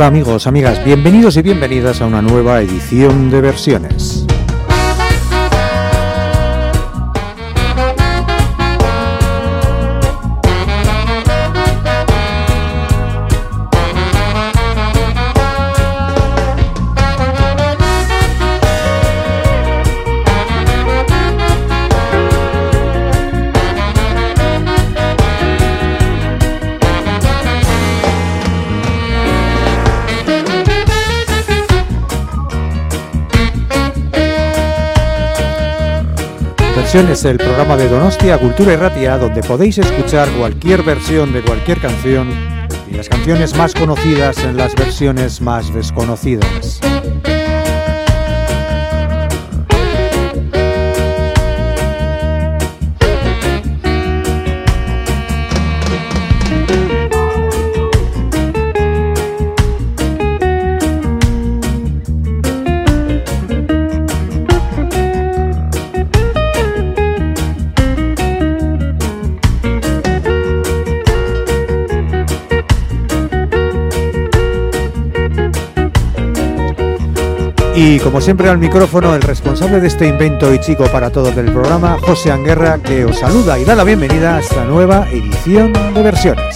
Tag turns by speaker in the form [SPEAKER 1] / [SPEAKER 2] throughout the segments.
[SPEAKER 1] Hola amigos, amigas, bienvenidos y bienvenidas a una nueva edición de versiones. Es el programa de Donostia Cultura y Ratia donde podéis escuchar cualquier versión de cualquier canción y las canciones más conocidas en las versiones más desconocidas. Y como siempre al micrófono el responsable de este invento y chico para todos del programa, José Anguerra, que os saluda y da la bienvenida a esta nueva edición de versiones.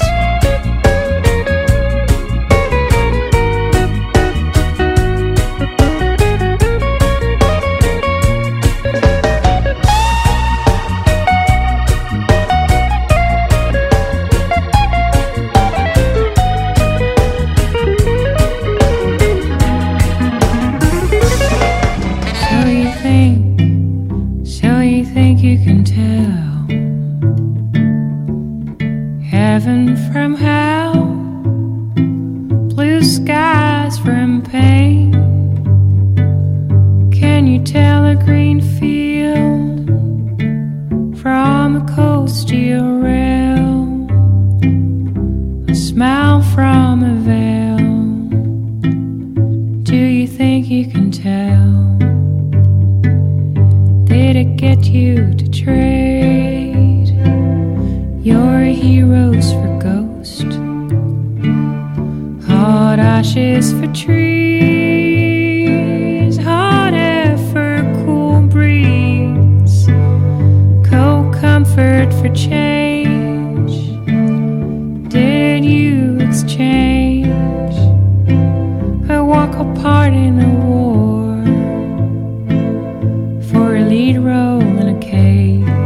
[SPEAKER 1] lead roll in a cave.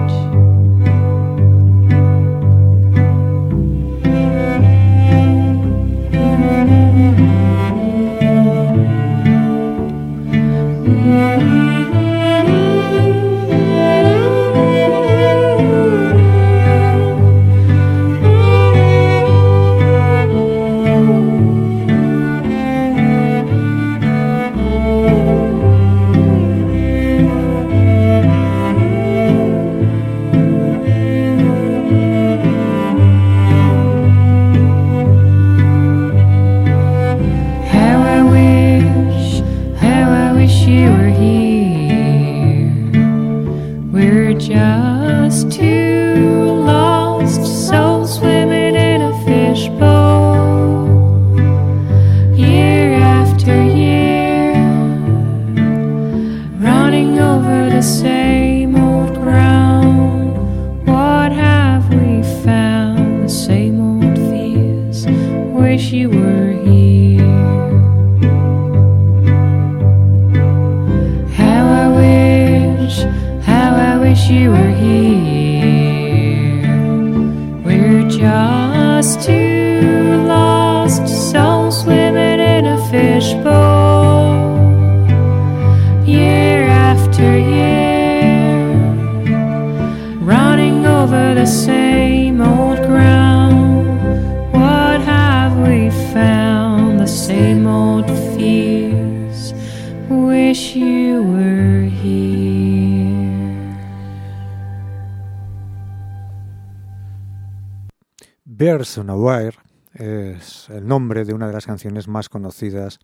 [SPEAKER 1] On a Wire es el nombre de una de las canciones más conocidas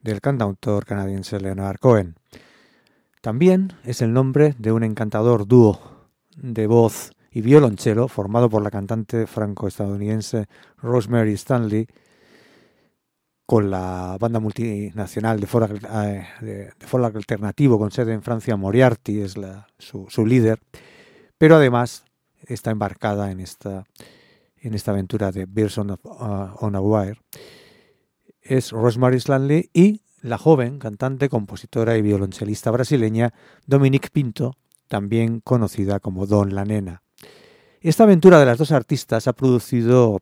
[SPEAKER 1] del cantautor canadiense Leonard Cohen. También es el nombre de un encantador dúo de voz y violonchelo formado por la cantante franco-estadounidense Rosemary Stanley
[SPEAKER 2] con la banda multinacional de folk, eh, alternativo con sede en Francia, Moriarty es su, líder, pero además está embarcada en esta, en esta aventura de Bears on a, Wire. Es Rosemary Slanley y la joven cantante, compositora y violonchelista brasileña Dominique Pinto, también conocida como Don la Nena. Esta aventura de las dos artistas ha producido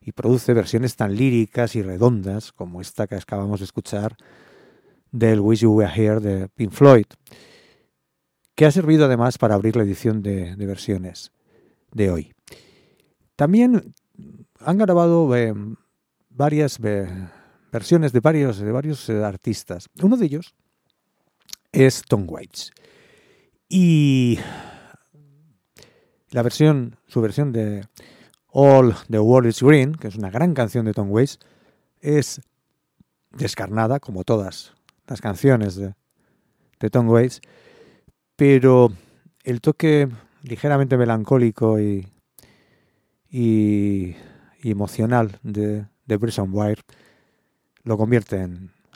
[SPEAKER 2] y produce versiones tan líricas y redondas como esta que acabamos de escuchar del Wish You Were Here de Pink Floyd, que ha servido además para abrir la edición de, versiones de hoy. También han grabado eh, varias versiones de varios, de varios eh, artistas. Uno de ellos es Tom Waits. Y la versión, su versión de All the World is Green, que es una gran canción de Tom Waits, es descarnada, como todas las canciones de, Tom Waits, pero el toque ligeramente melancólico y, y, emocional de, de Wire lo convierte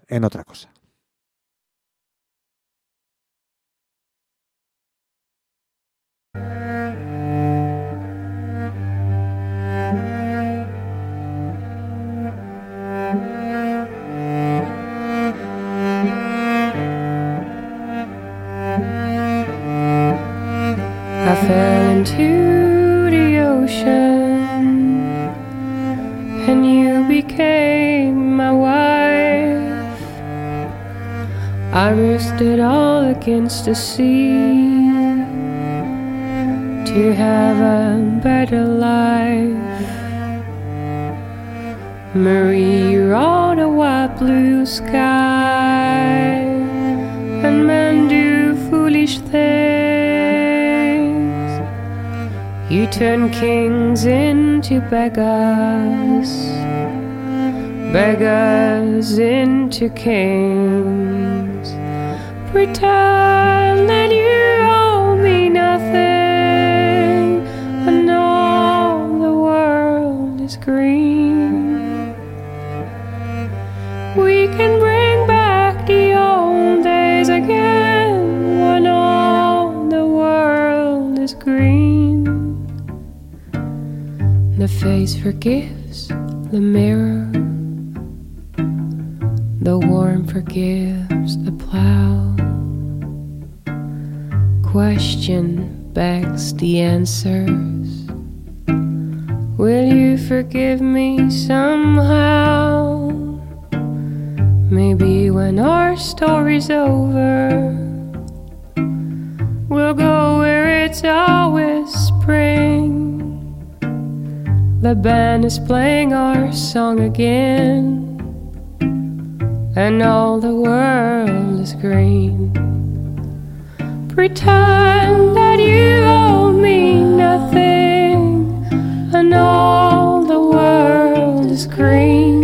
[SPEAKER 2] en otra cosa.
[SPEAKER 1] Against the sea to have a better life. Marie, on a white blue sky, and men do foolish things. You turn kings into beggars, beggars into kings. Pretend that you owe me nothing, and all the world is green. We can bring back the old days again when all the world is green. The face forgives the mirror. The worm forgives Question begs the answers. Will you forgive me somehow? Maybe when our story's over, we'll go where it's always spring. The band is playing our song again, and all the world is green. Pretend that you owe me nothing, and all the world is green.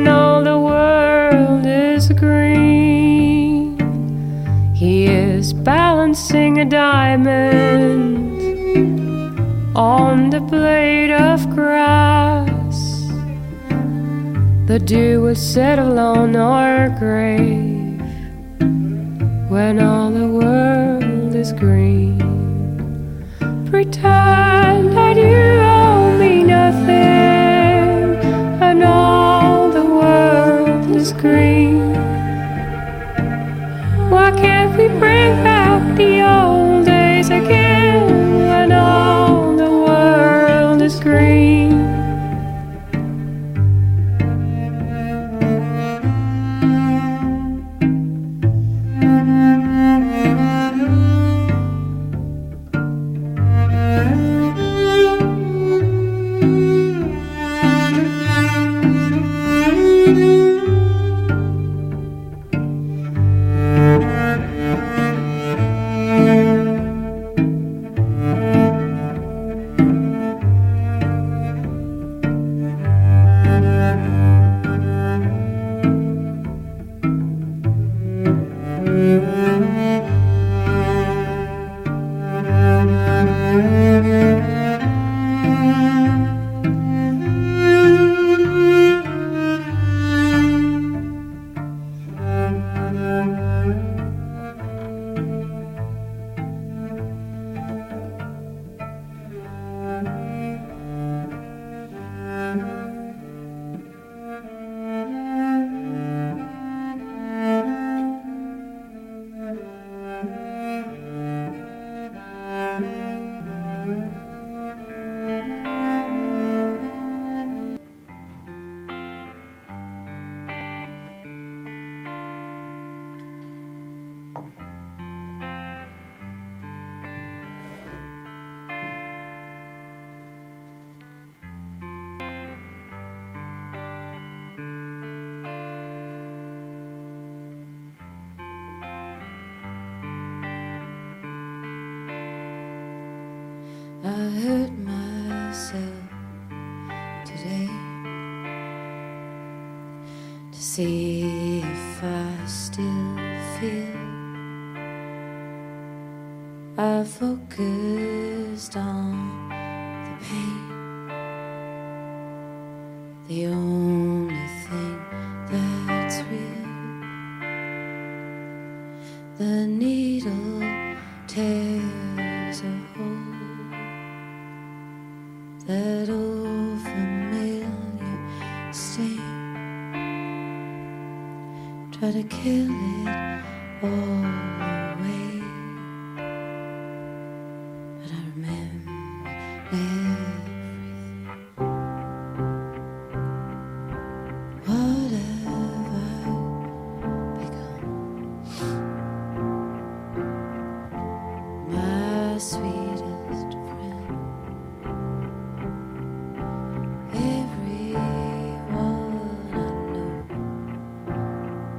[SPEAKER 1] when all the world is green. He is balancing a diamond on the blade of grass. The dew will settle on our grave when all the world is green. green.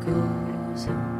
[SPEAKER 3] goes away.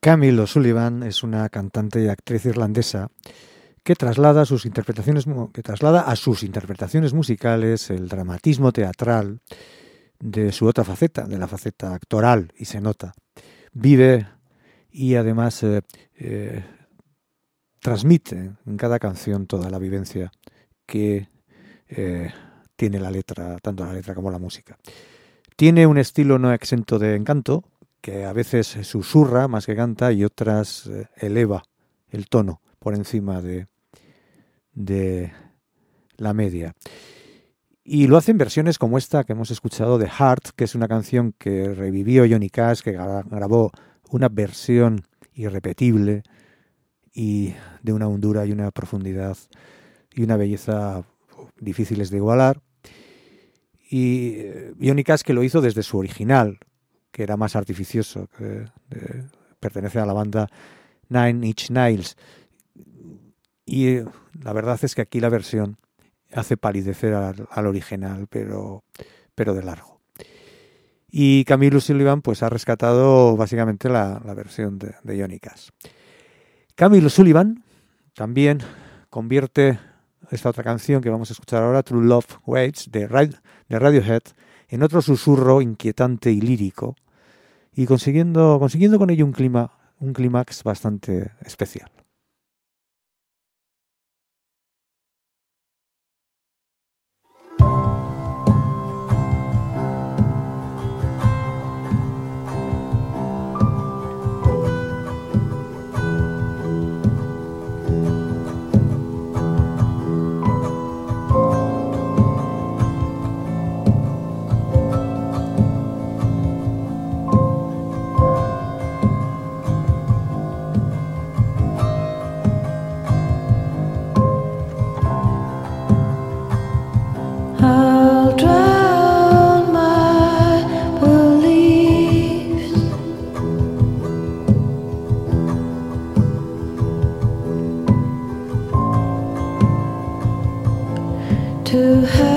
[SPEAKER 2] Camille O'Sullivan es una cantante y actriz irlandesa que traslada, a sus interpretaciones musicales el dramatismo teatral de su otra faceta, de la faceta actoral, y se nota. Vive y además eh, eh, transmite en cada canción toda la vivencia que eh, tiene la letra, tanto la letra como la música. Tiene un estilo no exento de encanto, que a veces susurra más que canta y otras eh, eleva el tono por encima de, de la media. Y lo hace en versiones como esta que hemos escuchado de Heart, que es una canción que revivió Johnny Cash, que gra- grabó una versión irrepetible y de una hondura y una profundidad y una belleza difíciles de igualar. Y eh, Johnny Cash que lo hizo desde su original, que era más artificioso, que eh, pertenece a la banda Nine Inch Nails. Y eh, la verdad es que aquí la versión hace palidecer al, al original, pero, pero de largo. Y Camilo Sullivan pues ha rescatado básicamente la, la versión de, de. Camilo Sullivan también convierte esta otra canción que vamos a escuchar ahora, True Love Waits, de Radiohead, en otro susurro inquietante y lírico, y consiguiendo, consiguiendo con ello un clima, un clímax bastante especial.
[SPEAKER 3] to her.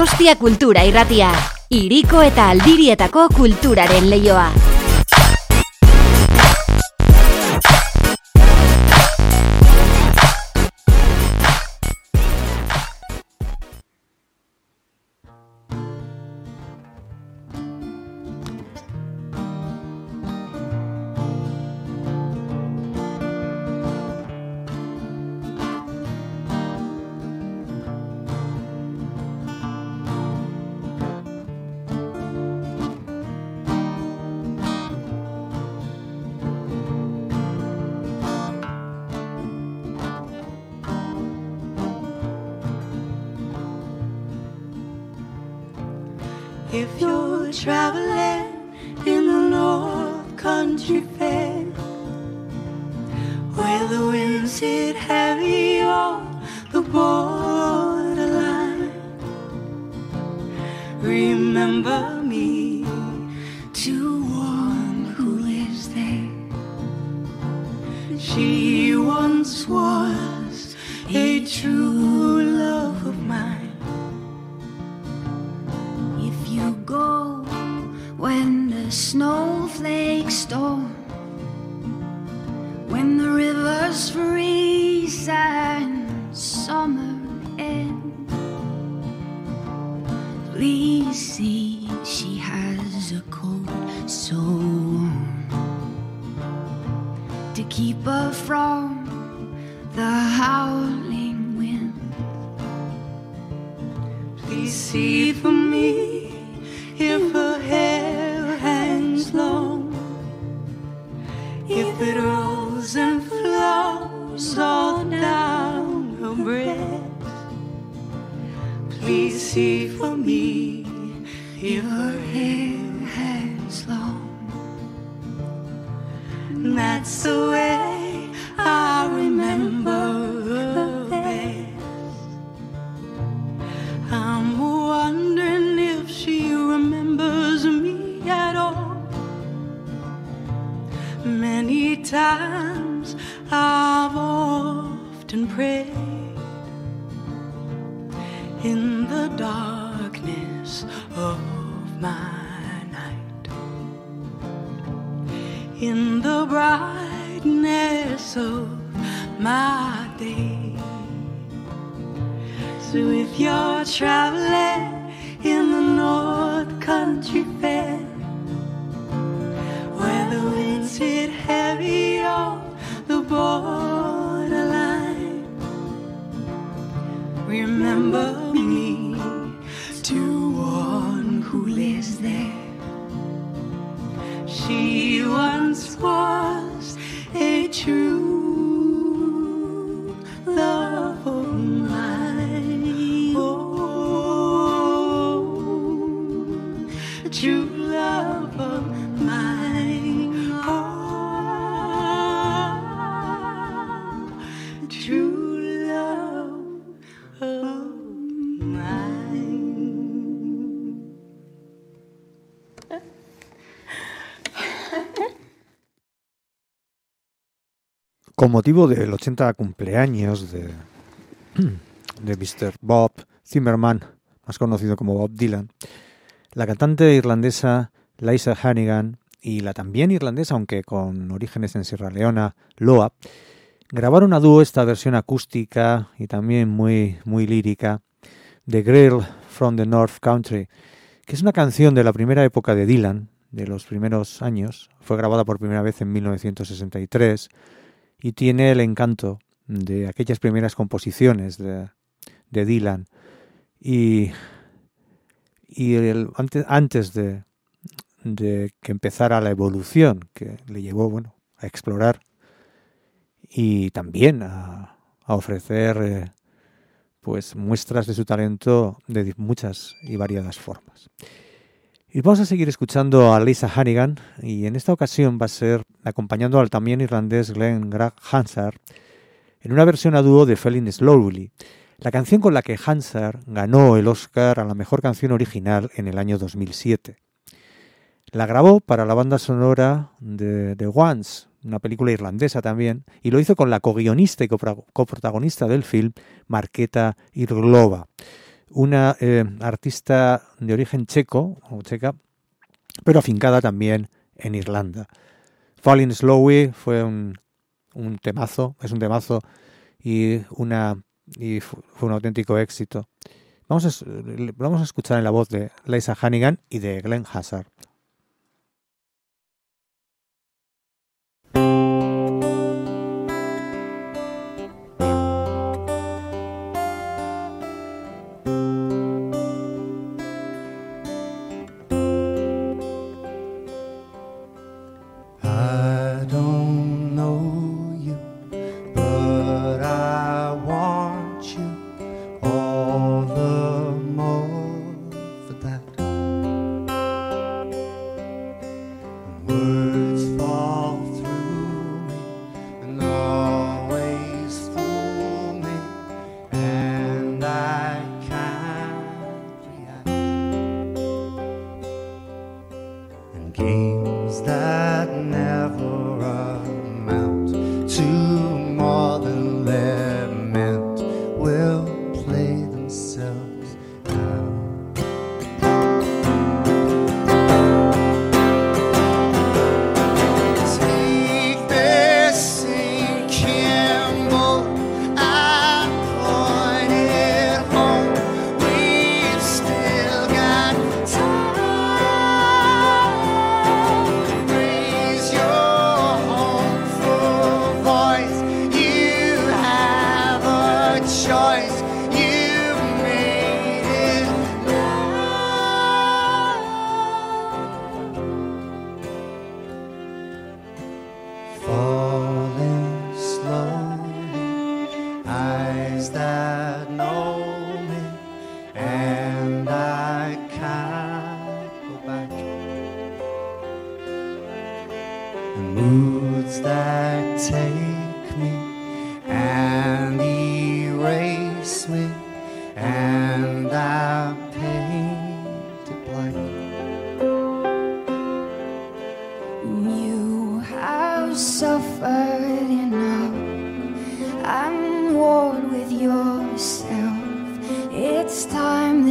[SPEAKER 4] Donostia Kultura Irratia. Iriko eta aldirietako kulturaren leioa.
[SPEAKER 5] if you're traveling in the North Country Fair, where the winds
[SPEAKER 6] it has.
[SPEAKER 2] Con motivo del 80 cumpleaños de, de Mr. Bob Zimmerman, más conocido como Bob Dylan, la cantante irlandesa Liza Hannigan y la también irlandesa, aunque con orígenes en Sierra Leona, Loa, grabaron a dúo esta versión acústica y también muy, muy lírica de Girl from the North Country, que es una canción de la primera época de Dylan, de los primeros años. Fue grabada por primera vez en 1963 y tiene el encanto de aquellas primeras composiciones de, de Dylan. Y, y antes, antes de, de que empezara la evolución que le llevó bueno, a explorar y también a, a ofrecer eh, pues muestras de su talento de muchas y variadas formas. Y vamos a seguir escuchando a Lisa Hannigan y en esta ocasión va a ser acompañando al también irlandés Glenn Hansard en una versión a dúo de Feeling Slowly, la canción con la que Hansard ganó el Oscar a la mejor canción original en el año 2007. La grabó para la banda sonora de The Once, una película irlandesa también, y lo hizo con la co-guionista y coprotagonista del film, Marketa Irglova, una eh, artista de origen checo o checa, pero afincada también en Irlanda. Falling Slowly fue un, un temazo, es un temazo y una y fu- fue un auténtico éxito. Vamos a, vamos a escuchar en la voz de Liza Hannigan y de Glenn Hazard.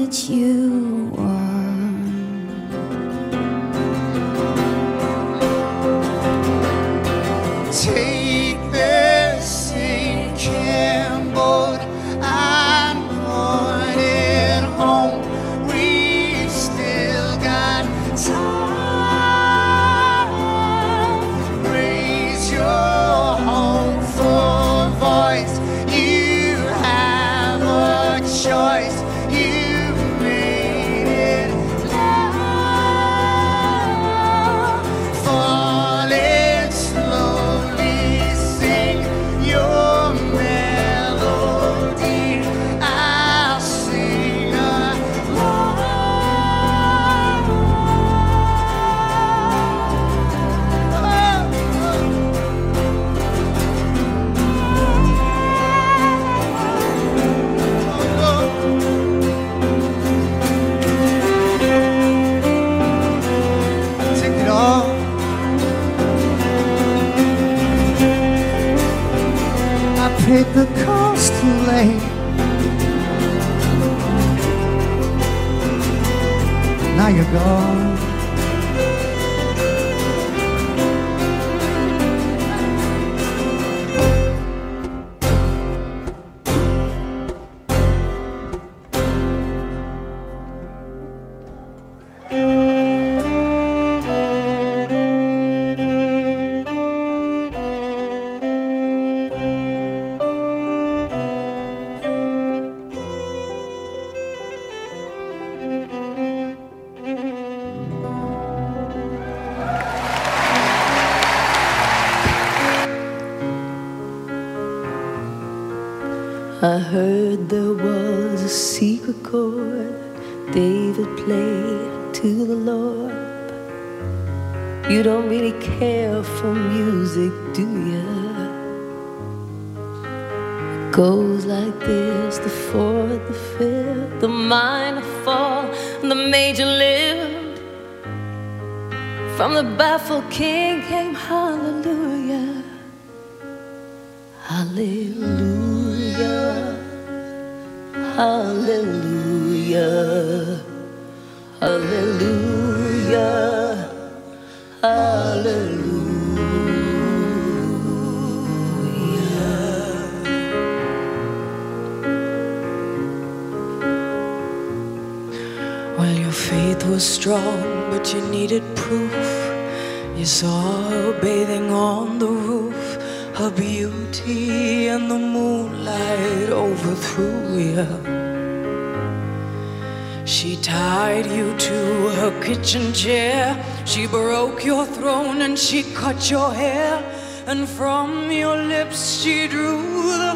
[SPEAKER 7] It's you. I
[SPEAKER 8] heard there was a secret chord David played to the Lord. You don't really care for music, do you? It goes like this the fourth, the fifth, the minor fall, and the major lift. From the baffled king came hallelujah. Hallelujah. Hallelujah. Hallelujah. Hallelujah. hallelujah.
[SPEAKER 9] Well, your faith was strong, but you needed proof. You saw her bathing on the roof, her beauty and the moonlight overthrew you. She tied you to her kitchen chair. She broke your throne and she cut your hair. And from your lips she drew the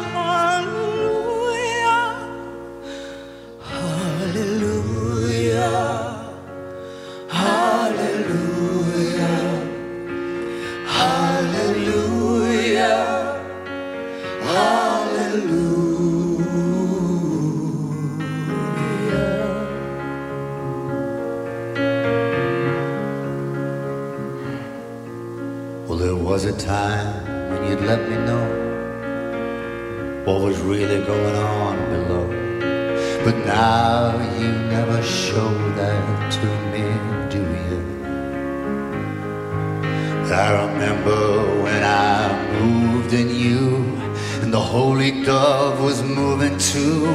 [SPEAKER 10] was a time when you'd let me know what was really going on below. But now you never show that to me, do you? I remember when I moved in you, and the holy dove was moving too,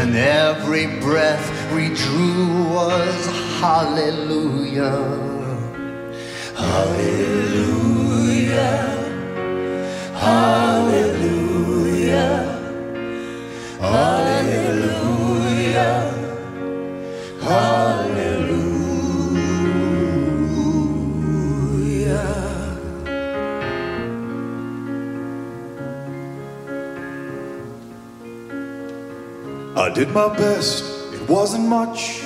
[SPEAKER 10] and every breath we drew was hallelujah. Hallelujah.
[SPEAKER 11] I did my best, it wasn't much.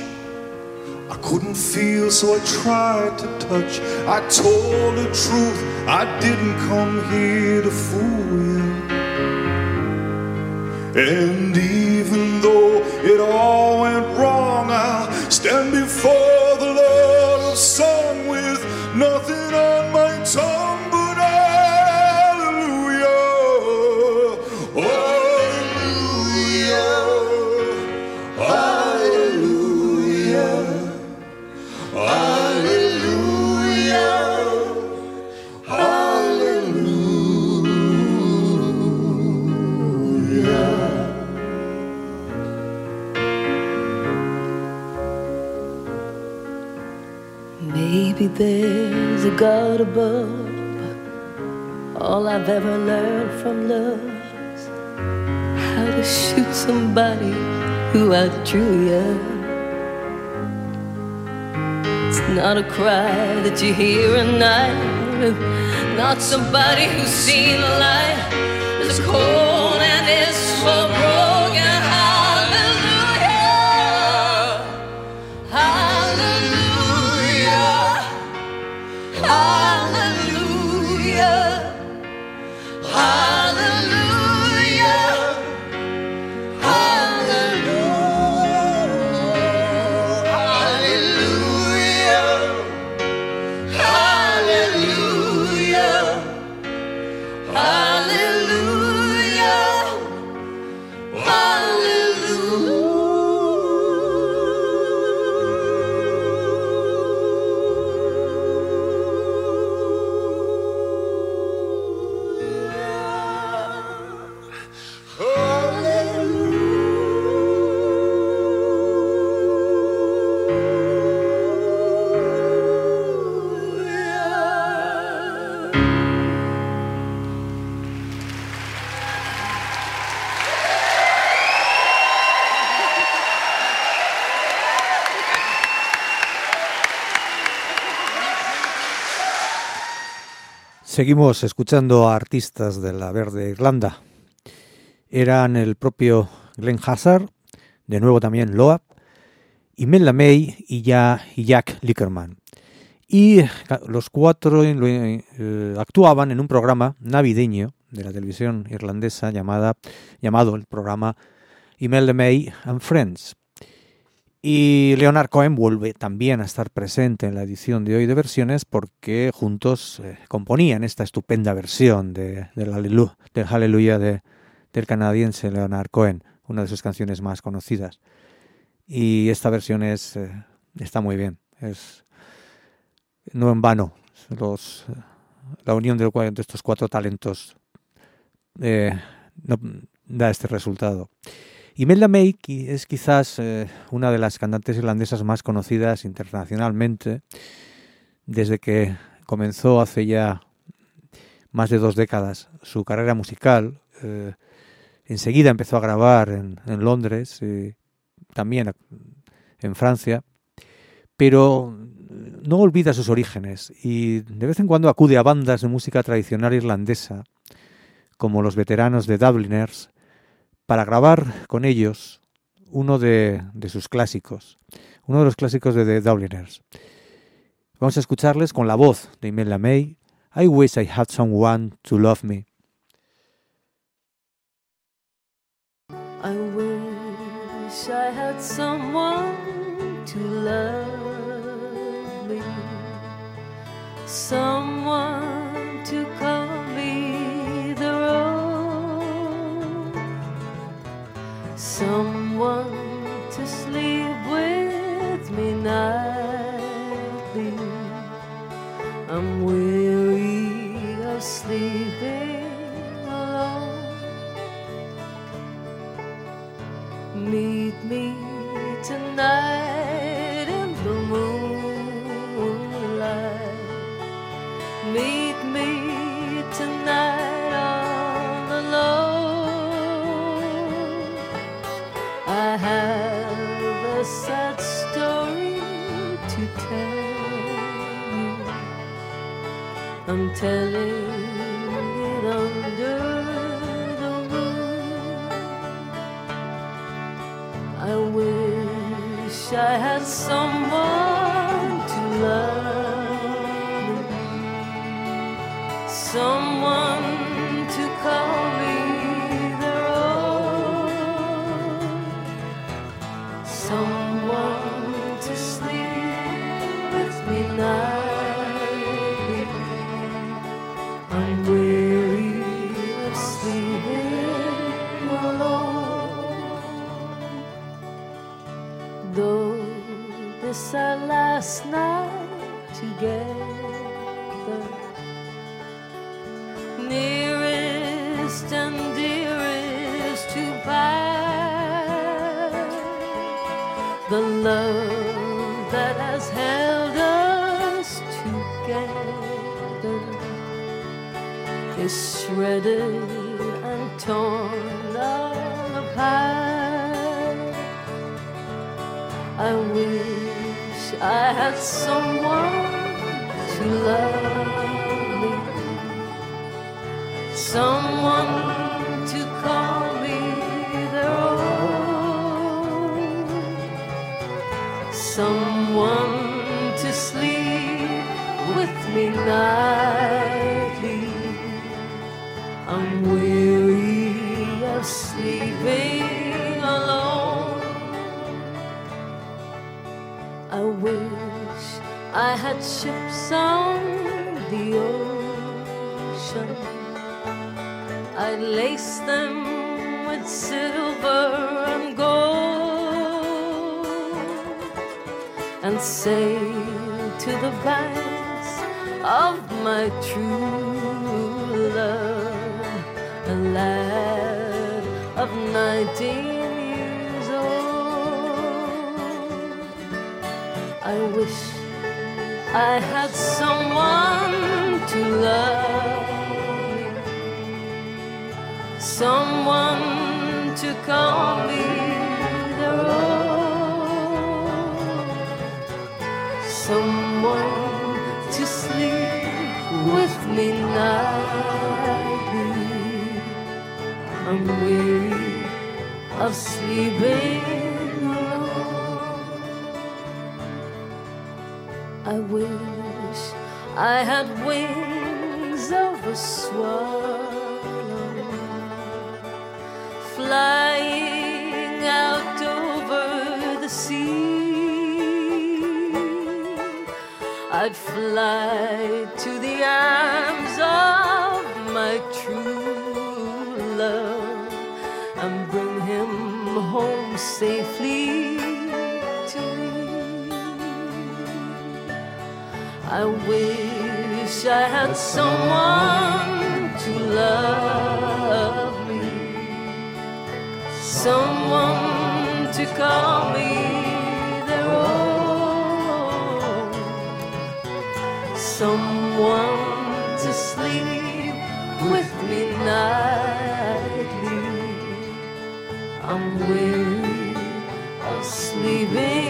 [SPEAKER 11] Couldn't feel, so I tried to touch. I told the truth, I didn't come here to fool you. And even though it all went wrong, I'll stand before
[SPEAKER 8] Maybe there's a God above. All I've ever learned from love is how to shoot somebody who outdrew you. It's not a cry that you hear at night, not somebody who's seen the light. It's cold
[SPEAKER 2] Seguimos escuchando a artistas de la Verde Irlanda. Eran el propio Glenn Hazard, de nuevo también Loab, Imelda May y, ya, y Jack Lickerman. Y los cuatro eh, actuaban en un programa navideño de la televisión irlandesa llamada, llamado el programa Imelda May and Friends. Y Leonard Cohen vuelve también a estar presente en la edición de hoy de versiones porque juntos eh, componían esta estupenda versión de, del, del Hallelujah de- del canadiense Leonard Cohen, una de sus canciones más conocidas. Y esta versión es, eh, está muy bien, es no en vano. Los, la unión de, de estos cuatro talentos eh, da este resultado. Imelda May es quizás eh, una de las cantantes irlandesas más conocidas internacionalmente desde que comenzó hace ya más de dos décadas su carrera musical. eh, enseguida empezó a grabar en, en Londres y también en Francia, pero no olvida sus orígenes y de vez en cuando acude a bandas de música tradicional irlandesa como los veteranos de Dubliners para grabar con ellos uno de, sus clásicos, uno de los clásicos de The Dubliners. Vamos a escucharles con la voz de Imelda May, I wish I had someone to love me.
[SPEAKER 8] I wish I had someone to love me, someone someone to sleep with me nightly. I'm weary of sleeping alone. Meet me tonight I'm telling it under the moon. I wish I had someone shredded and torn apart. I wish I had someone to love me, someone to call me their own, someone to sleep with me nightly. On the ocean. I'd lace them with silver and gold and sail to the banks of my true love, a lad of nineteen I had someone to love. Me, someone to call me their own, someone to sleep with me nightly. I'm weary of sleeping I had wings of a swallow flying out over the sea. I'd fly to the arms of my true love and bring him home safely I wish I had someone to love me, someone to call me their own, someone to sleep with me nightly. I'm weary of sleeping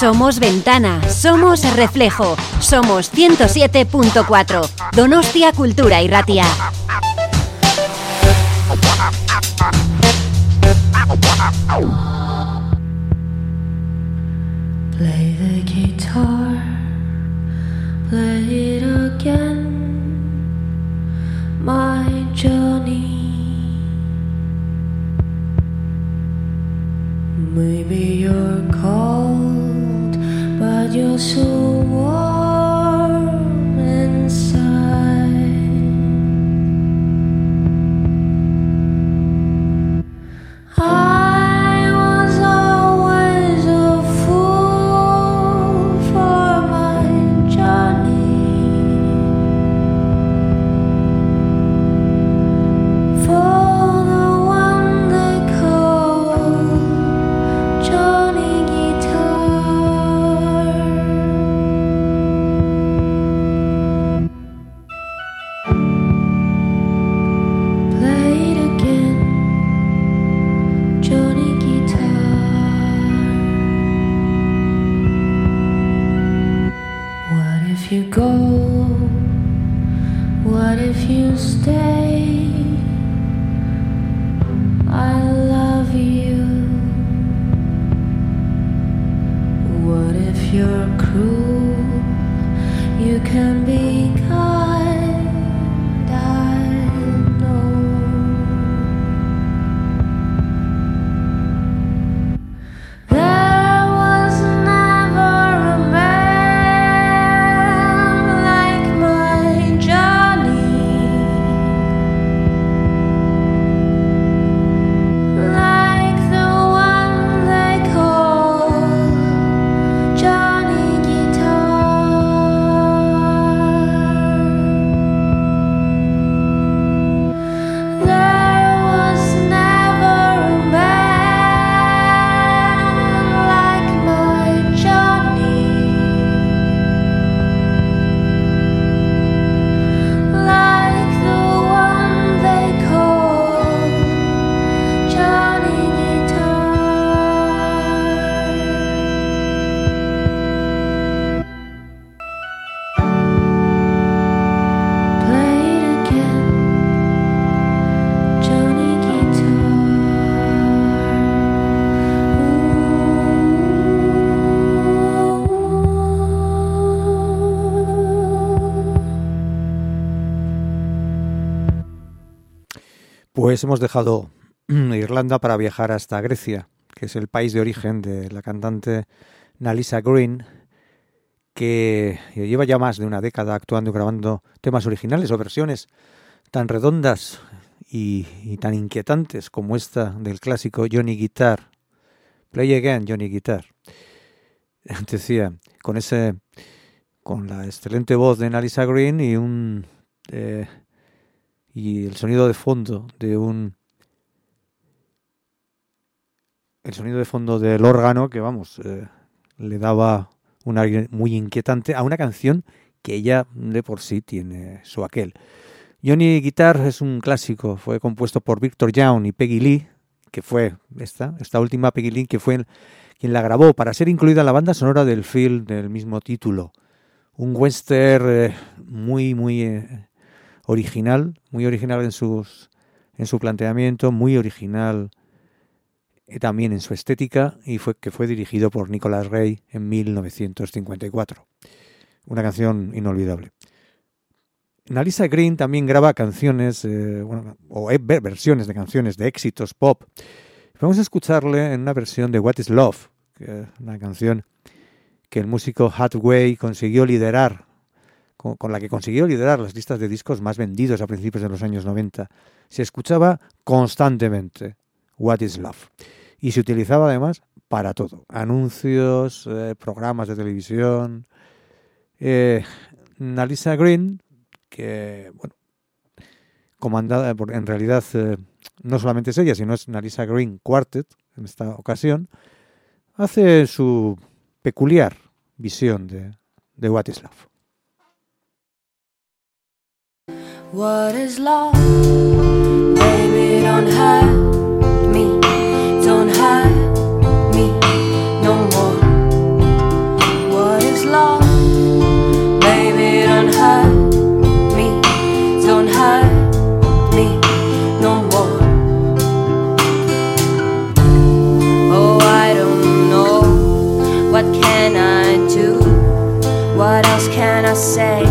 [SPEAKER 3] Somos ventana, somos reflejo, somos 107.4. Donostia Cultura y Ratia.
[SPEAKER 2] Pues hemos dejado Irlanda para viajar hasta Grecia, que es el país de origen de la cantante Nalisa Green, que lleva ya más de una década actuando y grabando temas originales o versiones tan redondas y, y tan inquietantes como esta del clásico Johnny Guitar. Play again, Johnny Guitar. Decía, con ese con la excelente voz de Nalisa Green y un eh, y el sonido de fondo de un el sonido de fondo del órgano que vamos eh, le daba un aire muy inquietante a una canción que ella de por sí tiene su aquel. Johnny Guitar es un clásico, fue compuesto por Victor Young y Peggy Lee, que fue esta, esta última Peggy Lee, que fue quien la grabó para ser incluida en la banda sonora del film del mismo título. Un western eh, muy, muy eh, original, muy original en, sus, en su planteamiento, muy original eh, también en su estética y fue que fue dirigido por Nicolas Rey en 1954. Una canción inolvidable. Nalisa Green también graba canciones eh, bueno, o versiones de canciones de éxitos pop. Vamos a escucharle en una versión de What is Love, una canción que el músico Hathaway consiguió liderar, con, la que consiguió liderar las listas de discos más vendidos a principios de los años 90. Se escuchaba constantemente What is Love y se utilizaba además para todo. Anuncios, eh, programas de televisión. Eh, Nalisa Green, que, bueno, comandada, por, en realidad eh, no solamente es ella, sino es Nalisa Green Quartet en esta ocasión, hace su peculiar visión de, de What
[SPEAKER 3] What is love? Baby, don't hurt me. Don't hurt me no more. What is love? Baby, don't hurt me. Don't hurt me no more. Oh, I don't know. What can I do? What else can I say?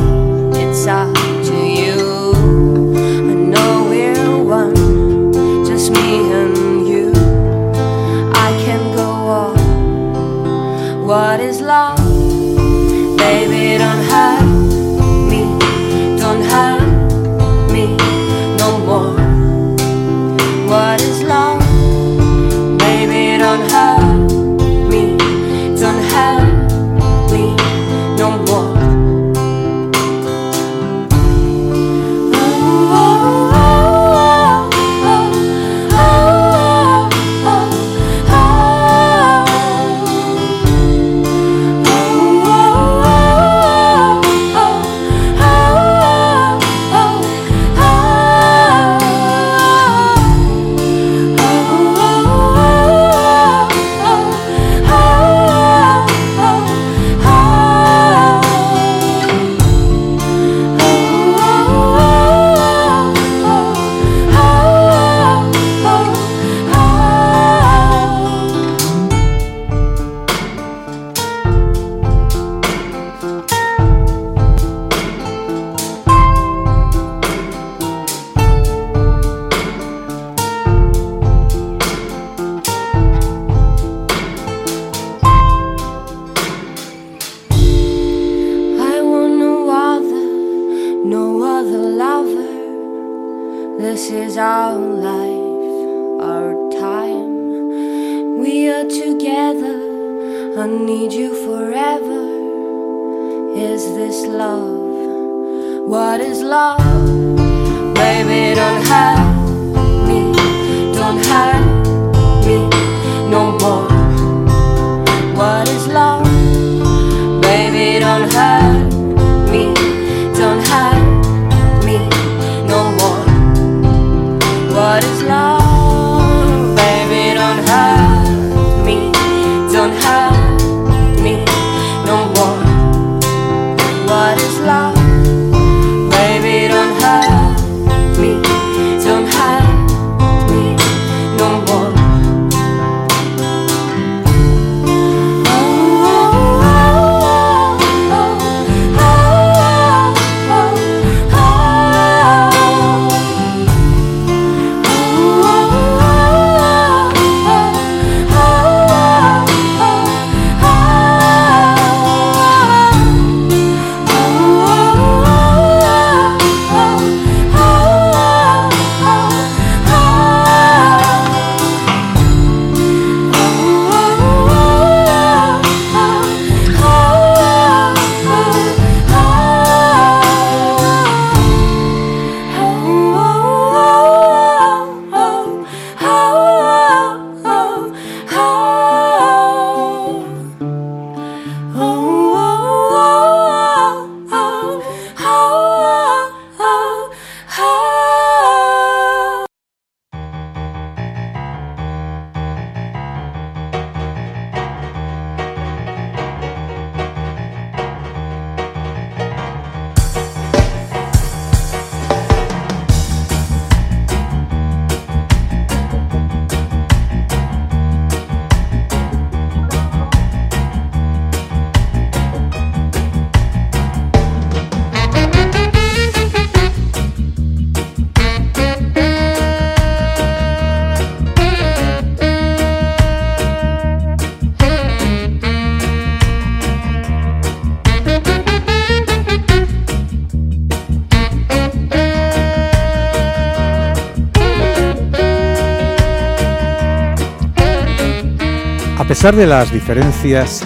[SPEAKER 2] Pesar de las diferencias,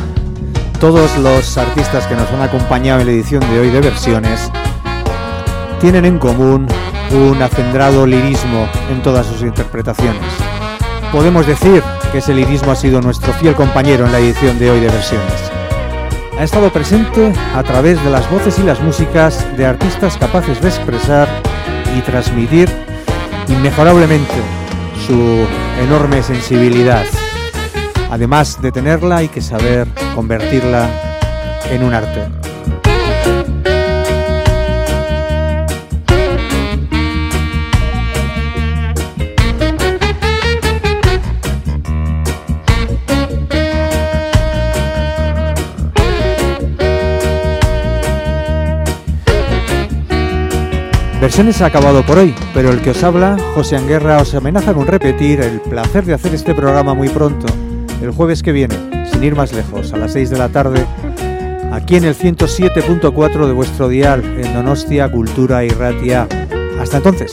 [SPEAKER 2] todos los artistas que nos han acompañado en la edición de hoy de versiones tienen en común un acendrado lirismo en todas sus interpretaciones. Podemos decir que ese lirismo ha sido nuestro fiel compañero en la edición de hoy de versiones. Ha estado presente a través de las voces y las músicas de artistas capaces de expresar y transmitir inmejorablemente su enorme sensibilidad Además de tenerla hay que saber convertirla en un arte. Versiones ha acabado por hoy, pero el que os habla, José Anguerra, os amenaza con repetir el placer de hacer este programa muy pronto el jueves que viene, sin ir más lejos, a las 6 de la tarde, aquí en el 107.4 de vuestro dial, en Donostia Cultura y Ratia. Hasta entonces.